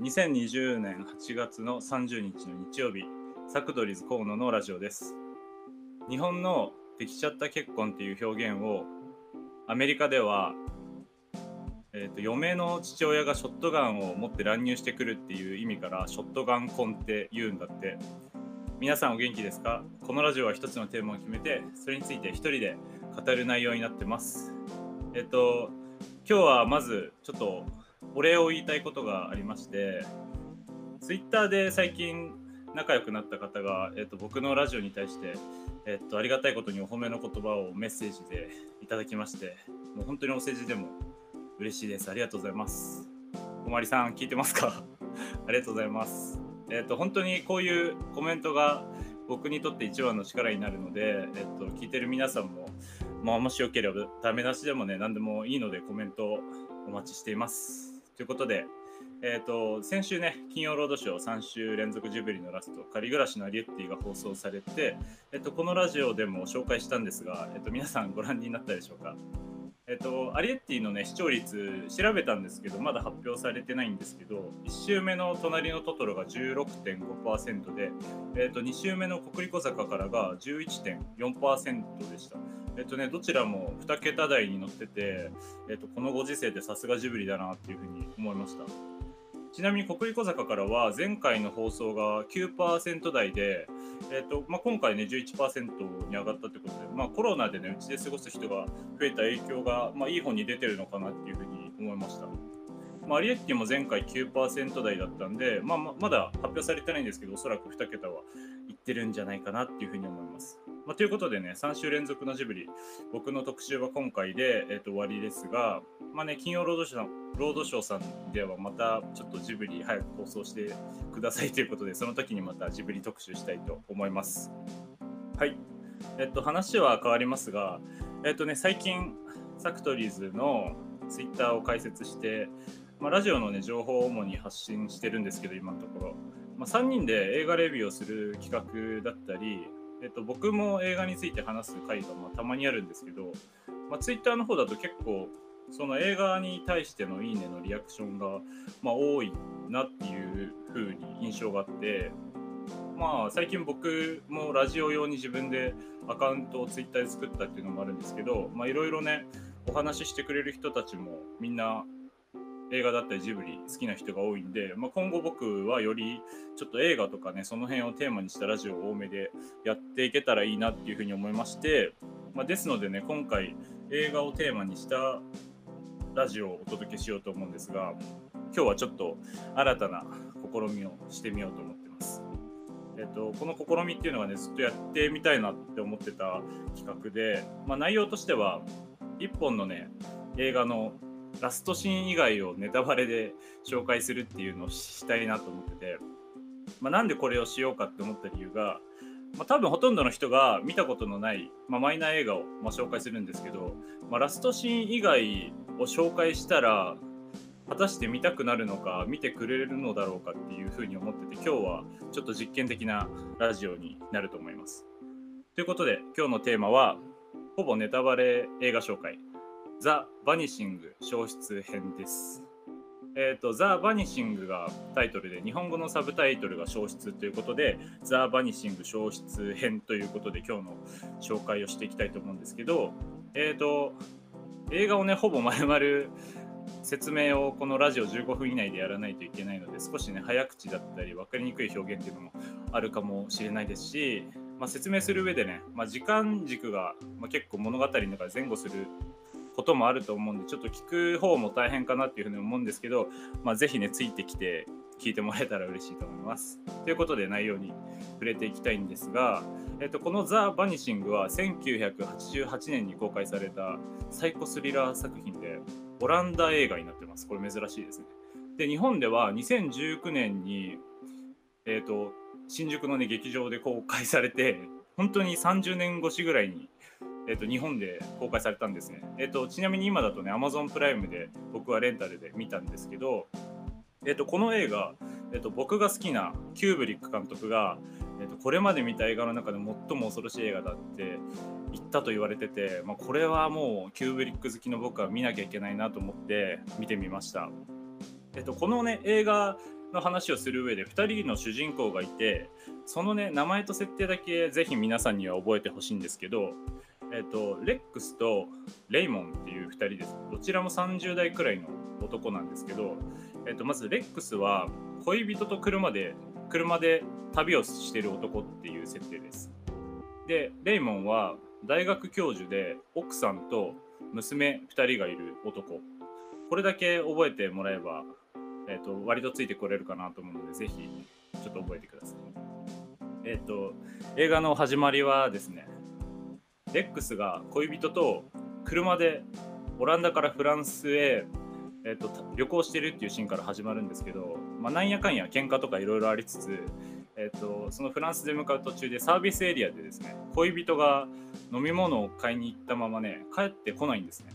2020年8月の30日の日曜日、サクドリズ河野のラジオです。日本のできちゃった結婚っていう表現をアメリカでは、えーと嫁の父親がショットガンを持って乱入してくるっていう意味からショットガン婚って言うんだって。皆さんお元気ですか？このラジオは一つのテーマを決めてそれについて一人で語る内容になってます。えっ、と今日はまずちょっとお礼を言いたいことがありましてツイッターで最近仲良くなった方が、えっと僕のラジオに対して、えっとありがたいことにお褒めの言葉をメッセージでいただきましてもう本当にお世辞でも嬉しいです。ありがとうございます。小まりさん聞いてますか？ありがとうございます。えっと本当にこういうコメントが僕にとって一番の力になるので、えっと、聞いてる皆さんも、まあ、もしよければダメ出しでもね何でもいいのでコメントお待ちしています。ということでえー、と先週ね、金曜ロードショー3週連続ジブリのラスト、仮暮らしのアリエッティが放送されて、えっと、このラジオでも紹介したんですが、えっと、皆さんご覧になったでしょうか？えっと、アリエッティのね、視聴率調べたんですけど、まだ発表されてないんですけど、1週目の隣のトトロが16.5%で、えっと、2週目の国立小坂からが11.4%でした。えっとね、どちらも2桁台に乗ってて、えっと、このご時世でさすがジブリだなっていうふうに思いました。ちなみに国立小坂からは前回の放送が9%台で、えーとまあ、今回ね11%に上がったってことで、まあ、コロナでねうちで過ごす人が増えた影響が、まあ、いい方に出てるのかなっていうふうに思いました。まあ、アリエッティも前回9%台だったんで、まあ、まだ発表されてないんですけどおそらく2桁はいってるんじゃないかなっていうふうに思います。まあ、ということでね3週連続のジブリ僕の特集は今回で、えー、と終わりですが、まあね、金曜ロードショーロードショーさんではまたちょっとジブリ早く放送してください ということでその時にまたジブリ特集したいと思います。はい、えっと、話は変わりますが、えっとね、最近サクトリーズのツイッターを開設して、まあ、ラジオの、ね、情報を主に発信してるんですけど今のところ、まあ、3人で映画レビューをする企画だったりえっと、僕も映画について話す回がまあたまにあるんですけど、まあ、ツイッターの方だと結構その映画に対してのいいねのリアクションが、まあ、多いなっていう風に印象があって、まあ、最近僕もラジオ用に自分でアカウントをツイッターで作ったっていうのもあるんですけどいろいろねお話ししてくれる人たちもみんな映画だったりジブリ好きな人が多いんで、まあ、今後僕はよりちょっと映画とかねその辺をテーマにしたラジオを多めでやっていけたらいいなっていうふうに思いまして、まあ、ですのでね今回映画をテーマにしたラジオをお届けしようと思うんですが今日はちょっと新たな試みをしてみようと思ってます。えっと、この試みっていうのはねずっとやってみたいなって思ってた企画で、まあ、内容としては一本のね映画のラストシーン以外をネタバレで紹介するっていうのをしたいなと思ってて、まあ、なんでこれをしようかって思った理由が、まあ、多分ほとんどの人が見たことのない、まあ、マイナー映画をま紹介するんですけど、まラストシーン以外を紹介したら果たして見たくなるのか見てくれるのだろうかっていうふうに思ってて今日はちょっと実験的なラジオになると思います。ということで今日のテーマはほぼネタバレ映画紹介ザ・バニシング消失編です。えっ、と、ザ・バニシングがタイトルで、日本語のサブタイトルが消失ということで、ザ・バニシング消失編ということで、今日の紹介をしていきたいと思うんですけど、えっ、と、映画をね、ほぼ丸々説明をこのラジオ15分以内でやらないといけないので、少しね、早口だったり、分かりにくい表現っていうのもあるかもしれないですし、まあ、説明する上でね、まあ、時間軸が、まあ、結構物語の中で前後することもあると思うんでちょっと聞く方も大変かなっていうふうに思うんですけど、まあ、ぜひねついてきて聞いてもらえたら嬉しいと思います。ということで内容に触れていきたいんですが、えっと、この「ザ・バニシング」は1988年に公開されたサイコスリラー作品でオランダ映画になってます。これ珍しいですね。で日本では2019年に、えっと、新宿の、ね、劇場で公開されて本当に30年越しぐらいにえっと、日本で公開されたんですね。えっと、ちなみに今だとね、Amazon プライムで僕はレンタルで見たんですけど、えっと、この映画、えっと、僕が好きなキューブリック監督が、えっと、これまで見た映画の中で最も恐ろしい映画だって言ったと言われてて、まあ、これはもうキューブリック好きの僕は見なきゃいけないなと思って見てみました。えっと、このね映画の話をする上で2人の主人公がいてそのね名前と設定だけぜひ皆さんには覚えてほしいんですけど、えーと、レックスとレイモンっていう2人です。どちらも30代くらいの男なんですけど、えーと、まずレックスは恋人と車で車で旅をしてる男っていう設定です。でレイモンは大学教授で奥さんと娘2人がいる男。これだけ覚えてもらえばえーと、割とついてこれるかなと思うのでぜひちょっと覚えてください。えっ、と映画の始まりはですねレックスが恋人と車でオランダからフランスへ、えーと、旅行してるっていうシーンから始まるんですけど、まあ、なんやかんや喧嘩とかいろいろありつつ、えーとそのフランスで向かう途中でサービスエリアでですね恋人が飲み物を買いに行ったままね帰ってこないんですね。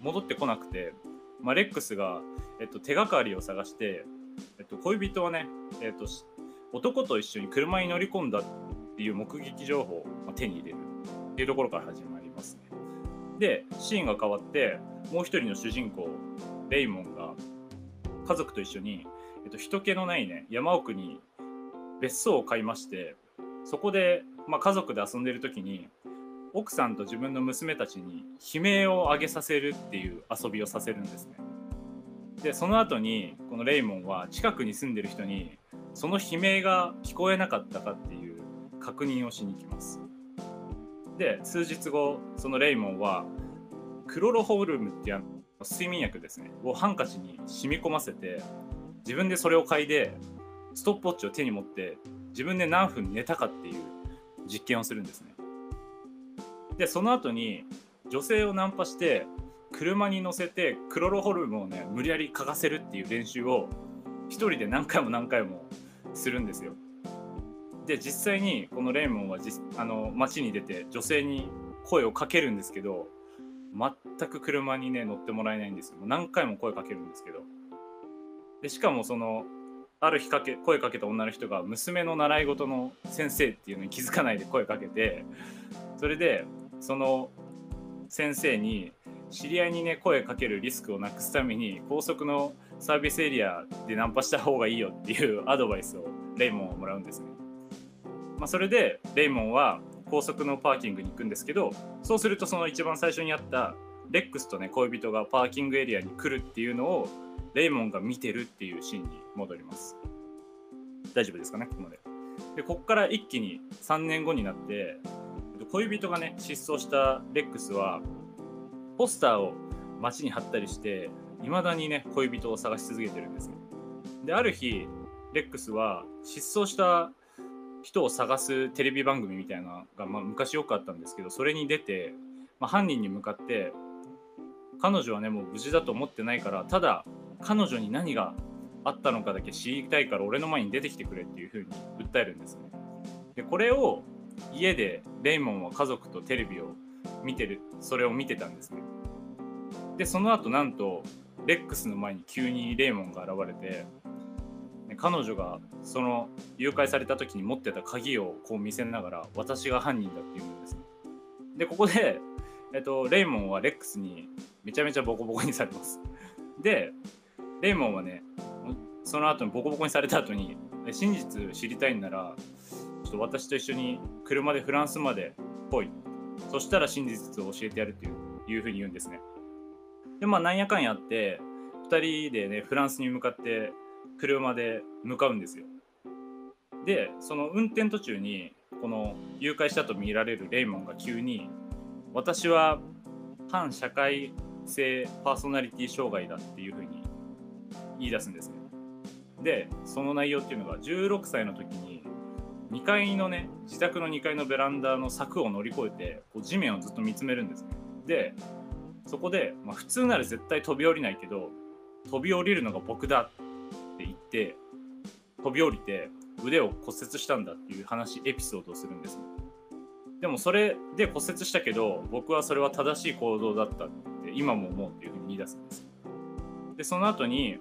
戻ってこなくてまあ、レックスが、えっと、手がかりを探して、えっと、恋人はね、えっと、男と一緒に車に乗り込んだっていう目撃情報を手に入れる。っていうところから始まりますね。でシーンが変わってもう一人の主人公レイモンが家族と一緒に、えっと、人気のないね山奥に別荘を買いましてそこで、まあ、家族で遊んでる時に奥さんと自分の娘たちに悲鳴を上げさせるっていう遊びをさせるんですね。でその後にこのレイモンは近くに住んでる人にその悲鳴が聞こえなかったかっていう確認をしに行きます。で数日後そのレイモンはクロロホルムっていう睡眠薬ですねをハンカチに染み込ませて自分でそれを嗅いでストップウォッチを手に持って自分で何分寝たかっていう実験をするんですね。でその後に女性をナンパして車に乗せてクロロホルムをね無理やり嗅がせるっていう練習を一人で何回も何回もするんですよ。で実際にこのレイモンはあの街に出て女性に声をかけるんですけど全く車にね乗ってもらえないんですよ。何回も声かけるんですけど。でしかもそのある日かけ声かけた女の人が娘の習い事の先生っていうのに気づかないで声かけてそれでその先生に知り合いにね声かけるリスクをなくすために高速のサービスエリアでナンパした方がいいよっていうアドバイスをレイモンはもらうんですね。まあ、それでレイモンは高速のパーキングに行くんですけどそうするとその一番最初にあったレックスとね恋人がパーキングエリアに来るっていうのをレイモンが見てるっていうシーンに戻ります。大丈夫ですかねここまで。でこっから一気に3年後になって恋人がね失踪したレックスはポスターを街に貼ったりして未だにね恋人を探し続けてるんですである日レックスは失踪した人を探すテレビ番組みたいなが、まあ、昔よくあったんですけどそれに出て、まあ、犯人に向かって彼女はねもう無事だと思ってないからただ彼女に何があったのかだけ知りたいから俺の前に出てきてくれっていう風に訴えるんですね。でこれを家でレイモンは家族とテレビを見てるそれを見てたんですねでその後なんとレックスの前に急にレイモンが現れて彼女がその誘拐された時に持ってた鍵をこう見せながら私が犯人だって言うんですねでここで、えっと、レイモンはレックスにめちゃめちゃボコボコにされますでレイモンはねその後にボコボコにされた後に真実知りたいんならちょっと私と一緒に車でフランスまで来い。そしたら真実を教えてやるっていういうふうに言うんですね。で、まあ、なんやかんやって、2人でね、フランスに向かって車で向かうんですよ。で、その運転途中に、この誘拐したと見られるレイモンが急に、私は反社会性パーソナリティ障害だっていうふうに言い出すんですね。で、その内容っていうのが16歳の時に2階のね自宅の2階のベランダの柵を乗り越えてこう地面をずっと見つめるんですねでそこで、まあ、普通なら絶対飛び降りないけど飛び降りるのが僕だって言って飛び降りて腕を骨折したんだっていう話エピソードをするんです、ね、でもそれで骨折したけど僕はそれは正しい行動だったって今も思うっていうふうに言い出すんです。でその後に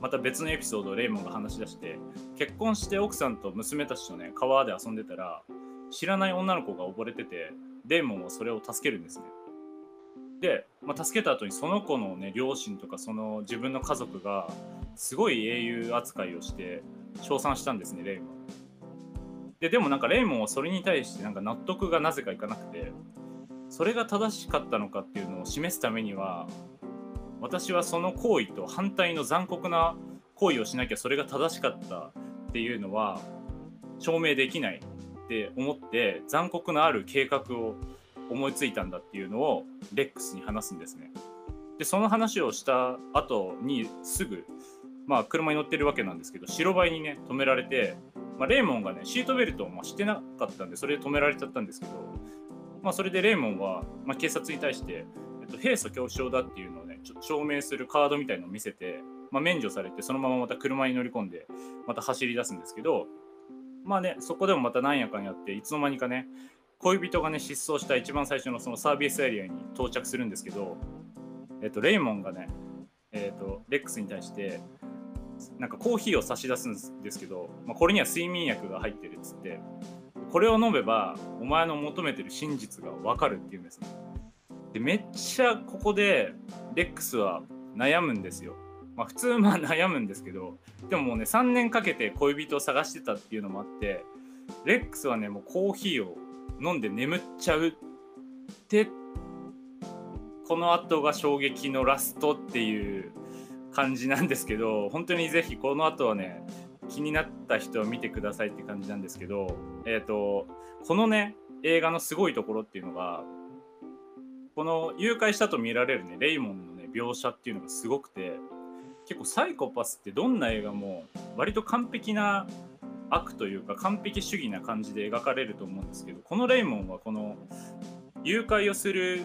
また別のエピソードをレイモンが話し出して結婚して奥さんと娘たちとね川で遊んでたら知らない女の子が溺れててレイモンはそれを助けるんですね。で、まあ、助けた後にその子のね両親とかその自分の家族がすごい英雄扱いをして称賛したんですねレイモン。ででもなんかレイモンはそれに対してなんか納得がなぜかいかなくてそれが正しかったのかっていうのを示すためには私はその行為と反対の残酷な行為をしなきゃそれが正しかったっていうのは証明できないって思って残酷なある計画を思いついたんだっていうのをレックスに話すんですね。でその話をした後にすぐ、まあ、車に乗ってるわけなんですけど白バイにね止められて、まあ、レーモンがねシートベルトをましてなかったんでそれで止められちゃったんですけど、まあ、それでレーモンは、ま、警察に対して、えっと、平素恐怖症だっていうのをねちょっと証明するカードみたいのを見せて、ま、免除されてそのまままた車に乗り込んでまた走り出すんですけどまあねそこでもまたなんやかんやっていつの間にかね恋人がね失踪した一番最初のそのサービスエリアに到着するんですけど、えっと、レイモンがね、えっと、レックスに対してなんかコーヒーを差し出すんですけど、まあ、これには睡眠薬が入ってるっつってこれを飲めばお前の求めてる真実が分かるっていうんですねでめっちゃここでレックスは悩むんですよ。まあ普通まあ悩むんですけどでももうね3年かけて恋人を探してたっていうのもあってレックスはねもうコーヒーを飲んで眠っちゃうってこの後が衝撃のラストっていう感じなんですけど本当にぜひこの後はね気になった人は見てくださいって感じなんですけど、えーと、このね映画のすごいところっていうのがこの誘拐したと見られるねレイモンのね描写っていうのがすごくて結構サイコパスってどんな映画も割と完璧な悪というか完璧主義な感じで描かれると思うんですけどこのレイモンはこの誘拐をする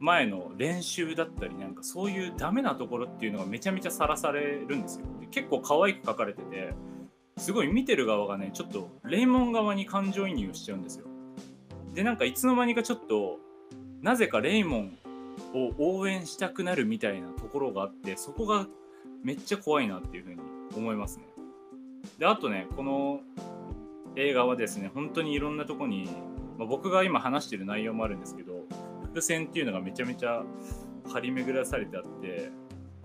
前の練習だったりなんかそういうダメなところっていうのがめちゃめちゃさらされるんですよ。結構可愛く描かれててすごい見てる側がねちょっとレイモン側に感情移入しちゃうんですよ。でなんかいつの間にかちょっとなぜかレイモンを応援したくなるみたいなところがあってそこがめっちゃ怖いなっていうふうに思いますね。であとねこの映画はですね本当にいろんなとこに、まあ、僕が今話してる内容もあるんですけど伏線っていうのがめちゃめちゃ張り巡らされてあって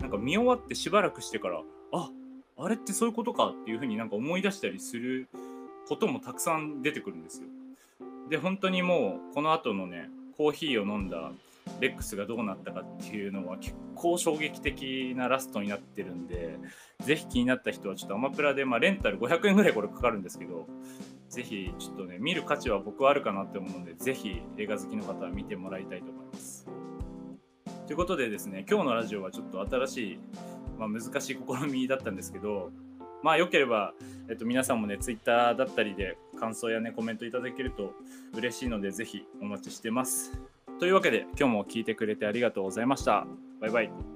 なんか見終わってしばらくしてからああれってそういうことかっていうふうになんか思い出したりすることもたくさん出てくるんですよ。で本当にもうこの後のねコーヒーを飲んだレックスがどうなったかっていうのは結構衝撃的なラストになってるんで、ぜひ気になった人はちょっとアマプラで、まあ、レンタル500円ぐらいこれかかるんですけど、ぜひちょっとね、見る価値は僕はあるかなって思うので、ぜひ映画好きの方は見てもらいたいと思います。ということでですね、今日のラジオはちょっと新しい、まあ、難しい試みだったんですけど、まあよければ、えっと、皆さんもね、ツイッターだったりで感想やね、コメントいただけると嬉しいので、ぜひお待ちしてます。というわけで今日も聞いてくれてありがとうございました。バイバイ。